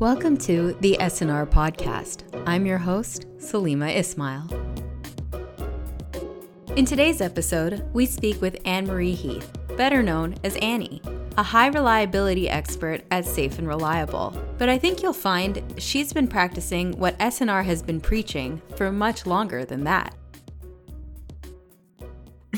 Welcome to the S&R podcast. I'm your host, Salima Ismail. In today's episode, we speak with Annemarie Heath, better known as Annie, a high reliability expert at Safe and Reliable. But I think you'll find she's been practicing what S&R has been preaching for much longer than that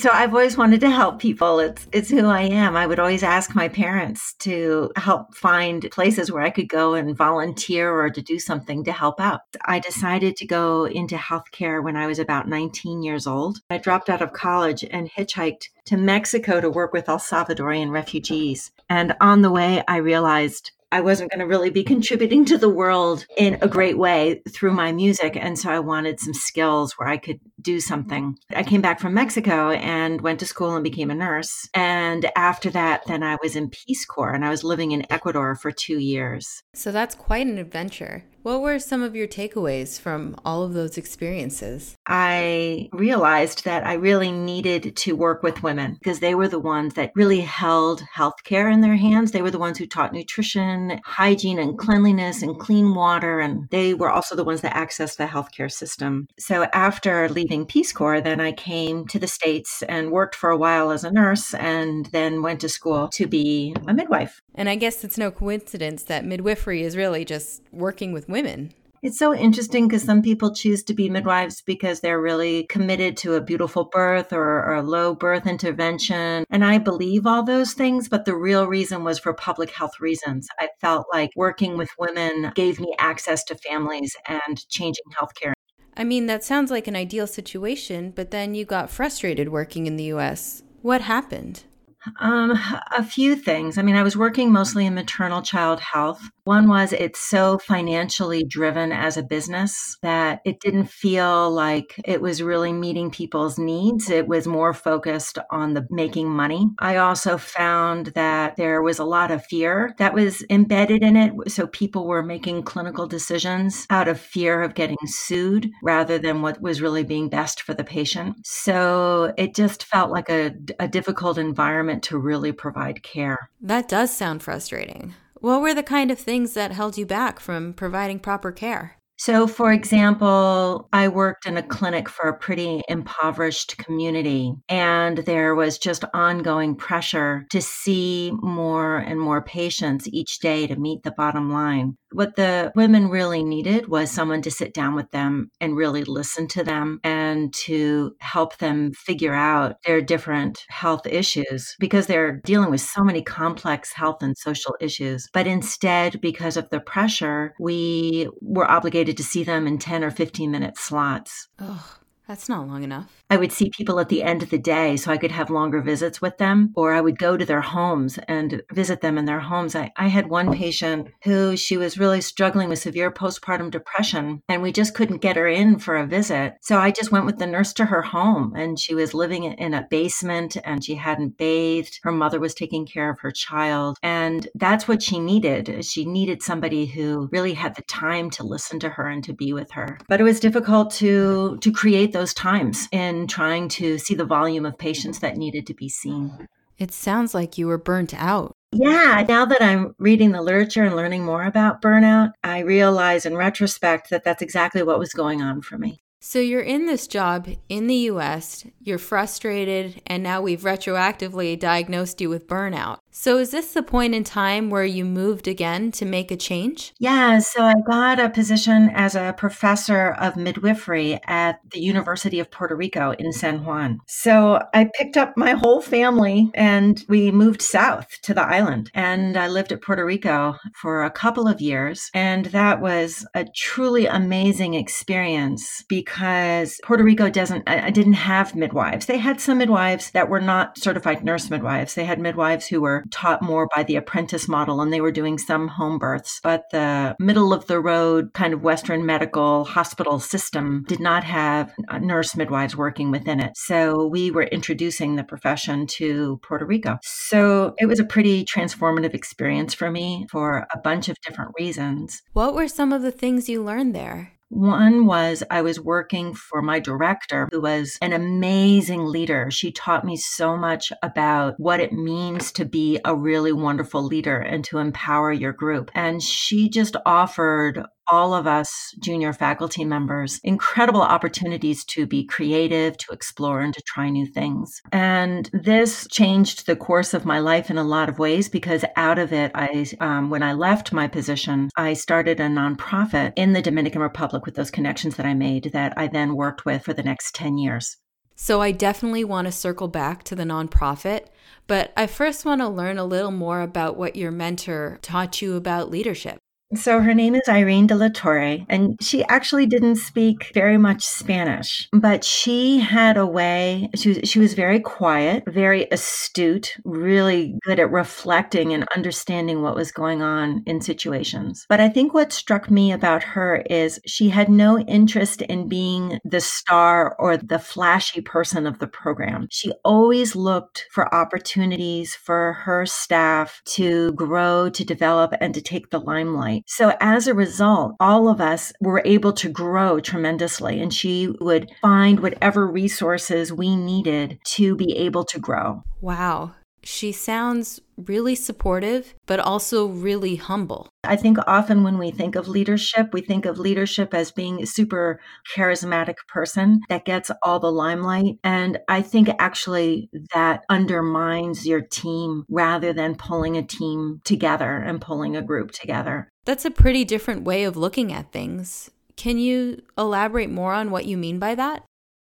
so I've always wanted to help people. It's it's who I am. I would always ask my parents to help find places where I could go and volunteer or to do something to help out. I decided to go into healthcare when I was about 19 years old. I dropped out of college and hitchhiked to Mexico to work with El Salvadorian refugees. And on the way, I realized I wasn't going to really be contributing to the world in a great way through my music. And so I wanted some skills where I could do something. I came back from Mexico and went to school and became a nurse. And after that, then I was in Peace Corps and I was living in Ecuador for two years. So that's quite an adventure. What were some of your takeaways from all of those experiences? I realized that I really needed to work with women because they were the ones that really held healthcare in their hands. They were the ones who taught nutrition, hygiene, and cleanliness and clean water. And they were also the ones that accessed the healthcare system. So after leaving Peace Corps, then I came to the States and worked for a while as a nurse and then went to school to be a midwife. And I guess it's no coincidence that midwifery is really just working with women. It's so interesting because some people choose to be midwives because they're really committed to a beautiful birth or, or, a low birth intervention. And I believe all those things, but the real reason was for public health reasons. I felt like working with women gave me access to families and changing healthcare. I mean, that sounds like an ideal situation, but then you got frustrated working in the US. What happened? Um, a few things. I mean, I was working mostly in maternal child health. One was it's so financially driven as a business that it didn't feel like it was really meeting people's needs. It was more focused on the making money. I also found that there was a lot of fear that was embedded in it. So people were making clinical decisions out of fear of getting sued rather than what was really being best for the patient. So it just felt like a, a difficult environment to really provide care. That does sound frustrating. What were the kind of things that held you back from providing proper care? So, for example, I worked in a clinic for a pretty impoverished community, and there was just ongoing pressure to see more and more patients each day to meet the bottom line. What the women really needed was someone to sit down with them and really listen to them and to help them figure out their different health issues because they're dealing with so many complex health and social issues. But instead, because of the pressure, we were obligated to see them in 10 or 15 minute slots. Oh, that's not long enough. I would see people at the end of the day so I could have longer visits with them, or I would go to their homes and visit them in their homes. I, I had one patient who she was really struggling with severe postpartum depression, and we just couldn't get her in for a visit. So I just went with the nurse to her home, and she was living in a basement and she hadn't bathed. Her mother was taking care of her child, and that's what she needed. She needed somebody who really had the time to listen to her and to be with her. But it was difficult to to create those times in trying to see the volume of patients that needed to be seen. It sounds like you were burnt out. Yeah, now that I'm reading the literature and learning more about burnout, I realize in retrospect that that's exactly what was going on for me. So you're in this job in the US, you're frustrated, and now we've retroactively diagnosed you with burnout. So, is this the point in time where you moved again to make a change? Yeah, so I got a position as a professor of midwifery at the University of Puerto Rico in San Juan. So, I picked up my whole family and we moved south to the island. And I lived at Puerto Rico for a couple of years. And that was a truly amazing experience because Puerto Rico doesn't, I didn't have midwives. They had some midwives that were not certified nurse midwives, they had midwives who were taught more by the apprentice model and they were doing some home births. But the middle of the road kind of Western medical hospital system did not have nurse midwives working within it. So we were introducing the profession to Puerto Rico. So it was a pretty transformative experience for me for a bunch of different reasons. What were some of the things you learned there? One was I was working for my director, who was an amazing leader. She taught me so much about what it means to be a really wonderful leader and to empower your group. And she just offered all of us junior faculty members incredible opportunities to be creative, to explore, and to try new things. And this changed the course of my life in a lot of ways because out of it, I, um, when I left my position, I started a nonprofit in the Dominican Republic with those connections that I made that I then worked with for the next 10 years. So I definitely want to circle back to the nonprofit, but I first want to learn a little more about what your mentor taught you about leadership. So her name is Irene de la Torre, and she actually didn't speak very much Spanish, but she had a way, she was, she was very quiet, very astute, really good at reflecting and understanding what was going on in situations. But I think what struck me about her is she had no interest in being the star or the flashy person of the program. She always looked for opportunities for her staff to grow, to develop, and to take the limelight. So as a result, all of us were able to grow tremendously and she would find whatever resources we needed to be able to grow. Wow. She sounds really supportive, but also really humble. I think often when we think of leadership, we think of leadership as being a super charismatic person that gets all the limelight. And I think actually that undermines your team rather than pulling a team together and pulling a group together. That's a pretty different way of looking at things. Can you elaborate more on what you mean by that?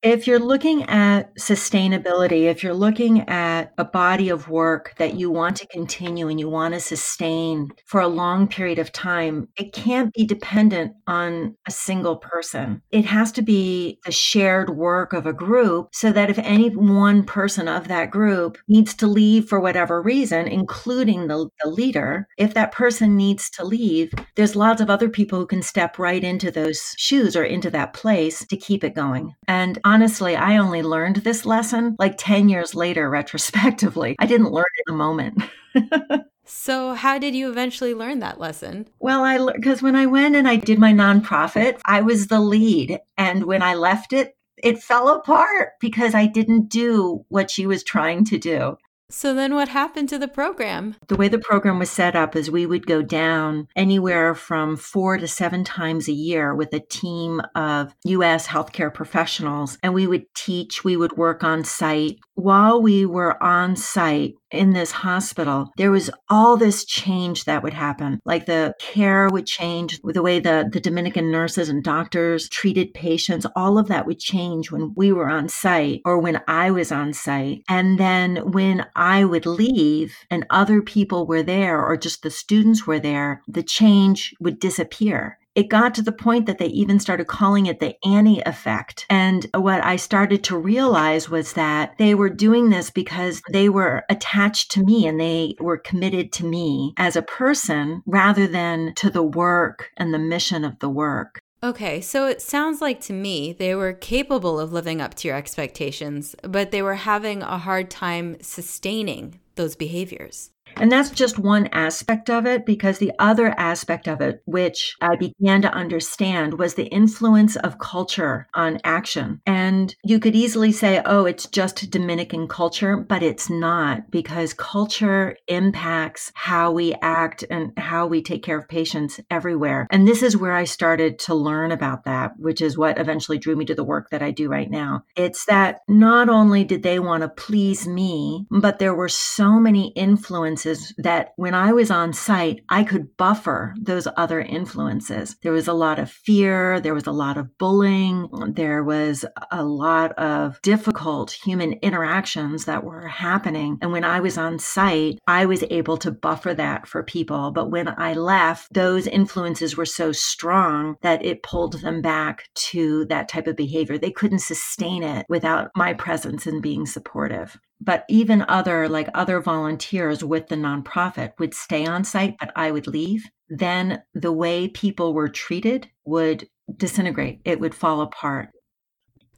If you're looking at sustainability, if you're looking at a body of work that you want to continue and you want to sustain for a long period of time, it can't be dependent on a single person. It has to be the shared work of a group so that if any one person of that group needs to leave for whatever reason, including the, the leader, if that person needs to leave, there's lots of other people who can step right into those shoes or into that place to keep it going. And honestly, I only learned this lesson like 10 years later, retrospectively. I didn't learn it in a moment. So, how did you eventually learn that lesson? Well, I because when I went and I did my nonprofit, I was the lead, and when I left it, it fell apart because I didn't do what she was trying to do. So then what happened to the program? The way the program was set up is we would go down anywhere from four to seven times a year with a team of US healthcare professionals and we would teach, we would work on site. While we were on site, in this hospital, there was all this change that would happen. Like the care would change, the way the, the Dominican nurses and doctors treated patients, all of that would change when we were on site or when I was on site. And then when I would leave and other people were there or just the students were there, the change would disappear it got to the point that they even started calling it the Annie effect. And what I started to realize was that they were doing this because they were attached to me and they were committed to me as a person rather than to the work and the mission of the work. Okay, so it sounds like to me they were capable of living up to your expectations, but they were having a hard time sustaining those behaviors. And that's just one aspect of it because the other aspect of it, which I began to understand, was the influence of culture on action. And you could easily say, oh, it's just Dominican culture, but it's not because culture impacts how we act and how we take care of patients everywhere. And this is where I started to learn about that, which is what eventually drew me to the work that I do right now. It's that not only did they want to please me, but there were so many influences influences that when I was on site, I could buffer those other influences. There was a lot of fear, there was a lot of bullying, there was a lot of difficult human interactions that were happening. And when I was on site, I was able to buffer that for people. But when I left, those influences were so strong that it pulled them back to that type of behavior. They couldn't sustain it without my presence and being supportive but even other like other volunteers with the nonprofit would stay on site but i would leave then the way people were treated would disintegrate. It would fall apart.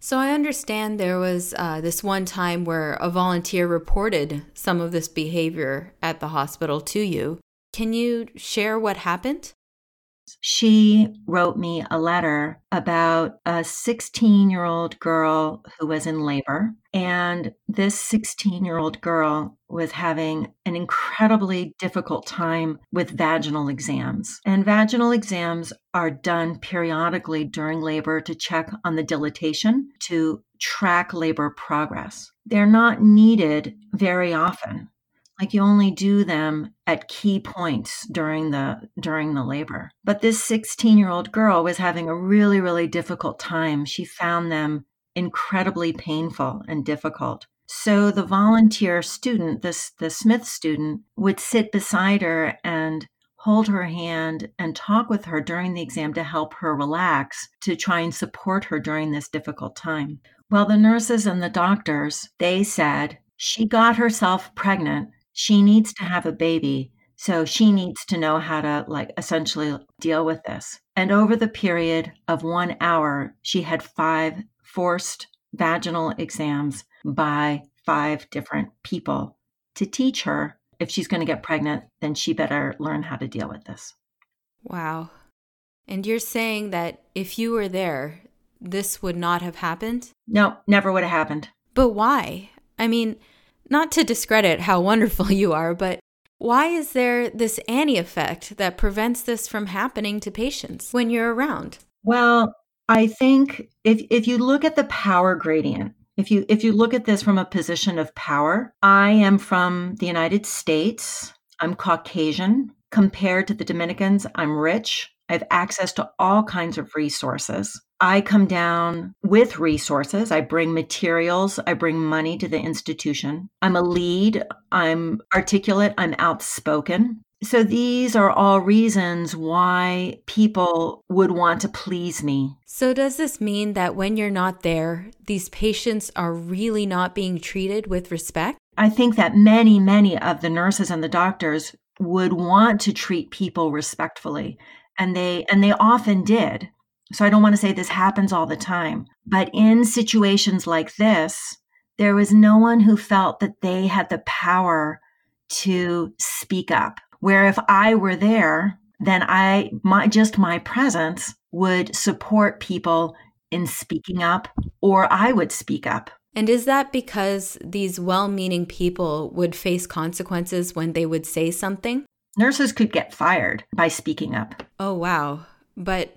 So i understand there was uh, this one time where a volunteer reported some of this behavior at the hospital to you. Can you share what happened She wrote me a letter about a 16 year old girl who was in labor. And this 16 year old girl was having an incredibly difficult time with vaginal exams. And vaginal exams are done periodically during labor to check on the dilatation, to track labor progress. They're not needed very often like you only do them at key points during the during the labor. But this 16 year old girl was having a really really difficult time. She found them incredibly painful and difficult. So the volunteer student this the smith student would sit beside her and hold her hand and talk with her during the exam to help her relax to try and support her during this difficult time. Well the nurses and the doctors they said she got herself pregnant she needs to have a baby. So she needs to know how to, like, essentially deal with this. And over the period of one hour, she had five forced vaginal exams by five different people to teach her if she's going to get pregnant, then she better learn how to deal with this. Wow. And you're saying that if you were there, this would not have happened? No, never would have happened. But why? I mean, not to discredit how wonderful you are, but why is there this Annie effect that prevents this from happening to patients when you're around? Well, I think if if you look at the power gradient, if you if you look at this from a position of power, I am from the United States. I'm Caucasian. Compared to the Dominicans, I'm rich. I have access to all kinds of resources. I come down with resources. I bring materials. I bring money to the institution. I'm a lead. I'm articulate. I'm outspoken. So these are all reasons why people would want to please me. So, does this mean that when you're not there, these patients are really not being treated with respect? I think that many, many of the nurses and the doctors would want to treat people respectfully and they and they often did. So i don't want to say this happens all the time but in situations like this there was no one who felt that they had the power to speak up. Where if i were there then i my just my presence would support people in speaking up or i would speak up. And is that because these well meaning people would face consequences when they would say something? Nurses could get fired by speaking up. Oh, wow. But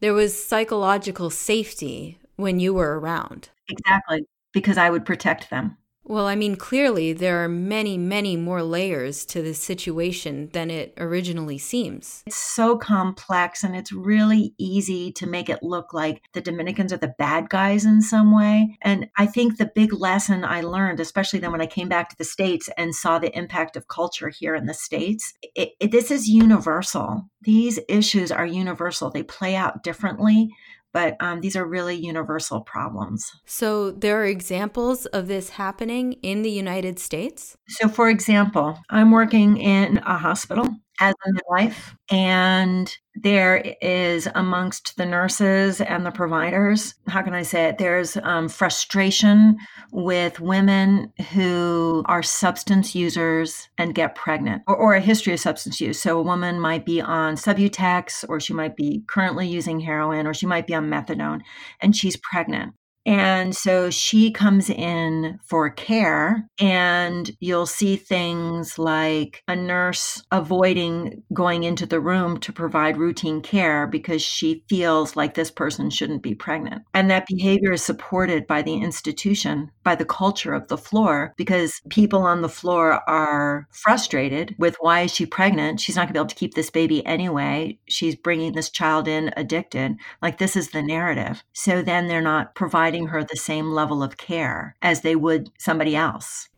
there was psychological safety when you were around. Exactly, because I would protect them. Well, I mean, clearly there are many, many more layers to this situation than it originally seems. It's so complex and it's really easy to make it look like the Dominicans are the bad guys in some way. And I think the big lesson I learned, especially then when I came back to the States and saw the impact of culture here in the States, it, it, this is universal. These issues are universal, they play out differently but um, these are really universal problems. So, there are examples of this happening in the United States? So, for example, I'm working in a hospital as a midwife. And there is amongst the nurses and the providers, how can I say it? There's um, frustration with women who are substance users and get pregnant or, or a history of substance use. So a woman might be on Subutex or she might be currently using heroin or she might be on methadone and she's pregnant. And so she comes in for care, and you'll see things like a nurse avoiding going into the room to provide routine care because she feels like this person shouldn't be pregnant. And that behavior is supported by the institution, by the culture of the floor, because people on the floor are frustrated with why is she pregnant? She's not going to be able to keep this baby anyway. She's bringing this child in addicted. Like, this is the narrative. So then they're not providing her the same level of care as they would somebody else.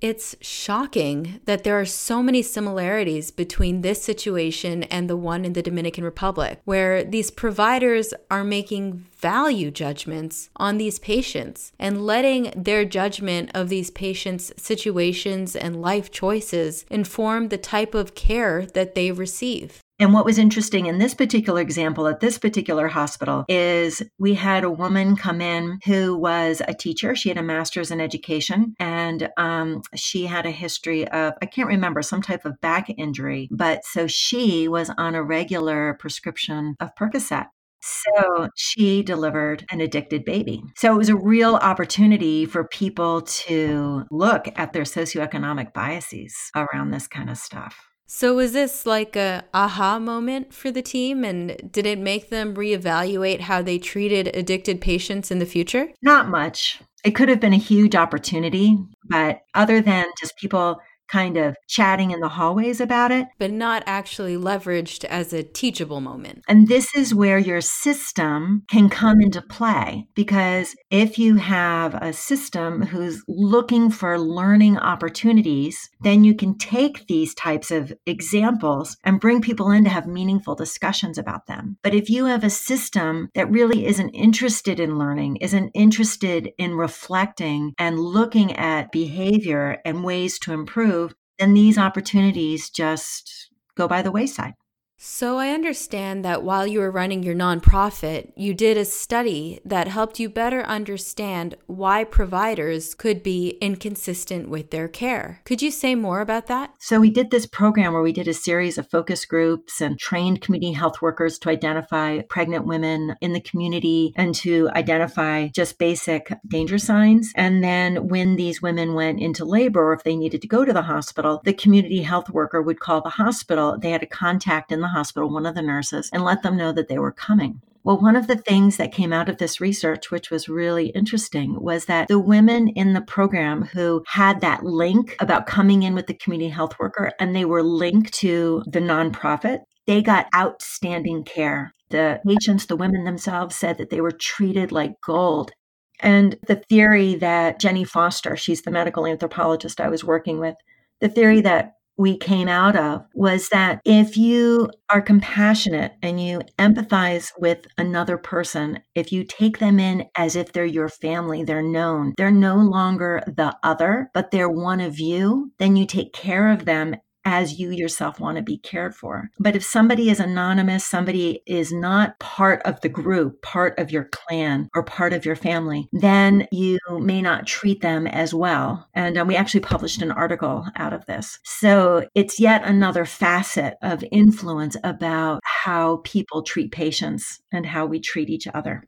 It's shocking that there are so many similarities between this situation and the one in the Dominican Republic, where these providers are making value judgments on these patients and letting their judgment of these patients' situations and life choices inform the type of care that they receive. And what was interesting in this particular example at this particular hospital is we had a woman come in who was a teacher. She had a master's in education and um, she had a history of, I can't remember, some type of back injury. But so she was on a regular prescription of Percocet. So she delivered an addicted baby. So it was a real opportunity for people to look at their socioeconomic biases around this kind of stuff. So was this like a aha moment for the team and did it make them reevaluate how they treated addicted patients in the future? Not much. It could have been a huge opportunity, but other than just people kind of chatting in the hallways about it. But not actually leveraged as a teachable moment. And this is where your system can come into play because if you have a system who's looking for learning opportunities, then you can take these types of examples and bring people in to have meaningful discussions about them. But if you have a system that really isn't interested in learning, isn't interested in reflecting and looking at behavior and ways to improve, then these opportunities just go by the wayside. So, I understand that while you were running your nonprofit, you did a study that helped you better understand why providers could be inconsistent with their care. Could you say more about that? So, we did this program where we did a series of focus groups and trained community health workers to identify pregnant women in the community and to identify just basic danger signs. And then, when these women went into labor or if they needed to go to the hospital, the community health worker would call the hospital. They had a contact in the the hospital, one of the nurses, and let them know that they were coming. Well, one of the things that came out of this research, which was really interesting, was that the women in the program who had that link about coming in with the community health worker and they were linked to the nonprofit, they got outstanding care. The patients, the women themselves said that they were treated like gold. And the theory that Jenny Foster, she's the medical anthropologist I was working with, the theory that we came out of was that if you are compassionate and you empathize with another person, if you take them in as if they're your family, they're known, they're no longer the other, but they're one of you, then you take care of them as you yourself want to be cared for. But if somebody is anonymous, somebody is not part of the group, part of your clan, or part of your family, then you may not treat them as well. And um, we actually published an article out of this. So it's yet another facet of influence about how people treat patients and how we treat each other.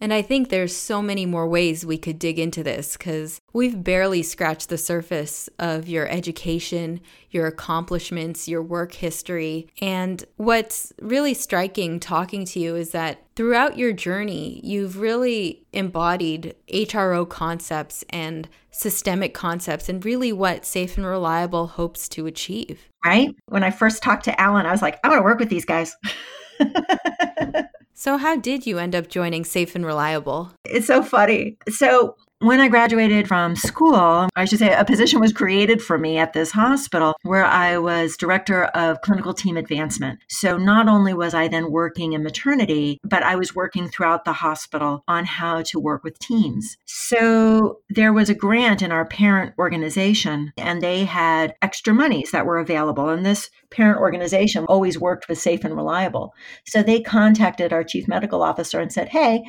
And I think there's so many more ways we could dig into this because we've barely scratched the surface of your education, your accomplishments, your work history. And what's really striking talking to you is that throughout your journey, you've really embodied HRO concepts and systemic concepts and really what Safe and Reliable hopes to achieve. Right? When I first talked to Alan, I was like, I want to work with these guys. So, how did you end up joining Safe and Reliable? It's so funny. So, when I graduated from school, I should say a position was created for me at this hospital where I was director of clinical team advancement. So not only was I then working in maternity, but I was working throughout the hospital on how to work with teams. So there was a grant in our parent organization and they had extra monies that were available. And this parent organization always worked with safe and reliable. So they contacted our chief medical officer and said, Hey,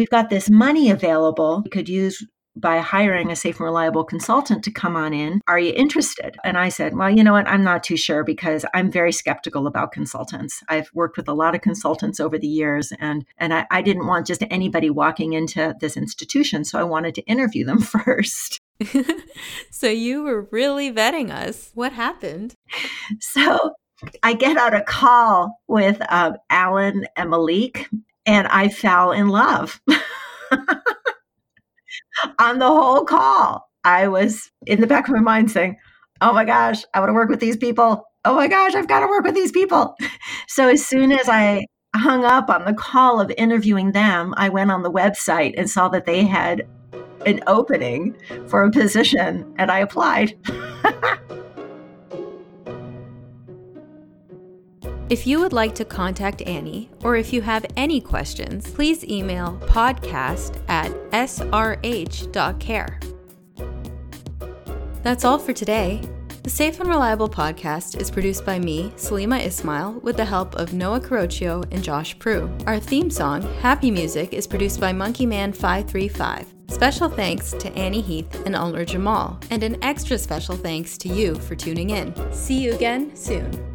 we've got this money available we could use by hiring a safe and reliable consultant to come on in. Are you interested? And I said, Well, you know what? I'm not too sure because I'm very skeptical about consultants. I've worked with a lot of consultants over the years and and I, I didn't want just anybody walking into this institution. So I wanted to interview them first. so you were really vetting us. What happened? So I get on a call with uh, Alan and Malik, and I fell in love. On the whole call, I was in the back of my mind saying, Oh my gosh, I want to work with these people. Oh my gosh, I've got to work with these people. So as soon as I hung up on the call of interviewing them, I went on the website and saw that they had an opening for a position and I applied. If you would like to contact Annie, or if you have any questions, please email podcast at srh.care. That's all for today. The Safe and Reliable podcast is produced by me, Salima Ismail, with the help of Noah Carocchio and Josh Prue. Our theme song, Happy Music, is produced by Monkey Man 535. Special thanks to Annie Heath and Ulmer Jamal, and an extra special thanks to you for tuning in. See you again soon.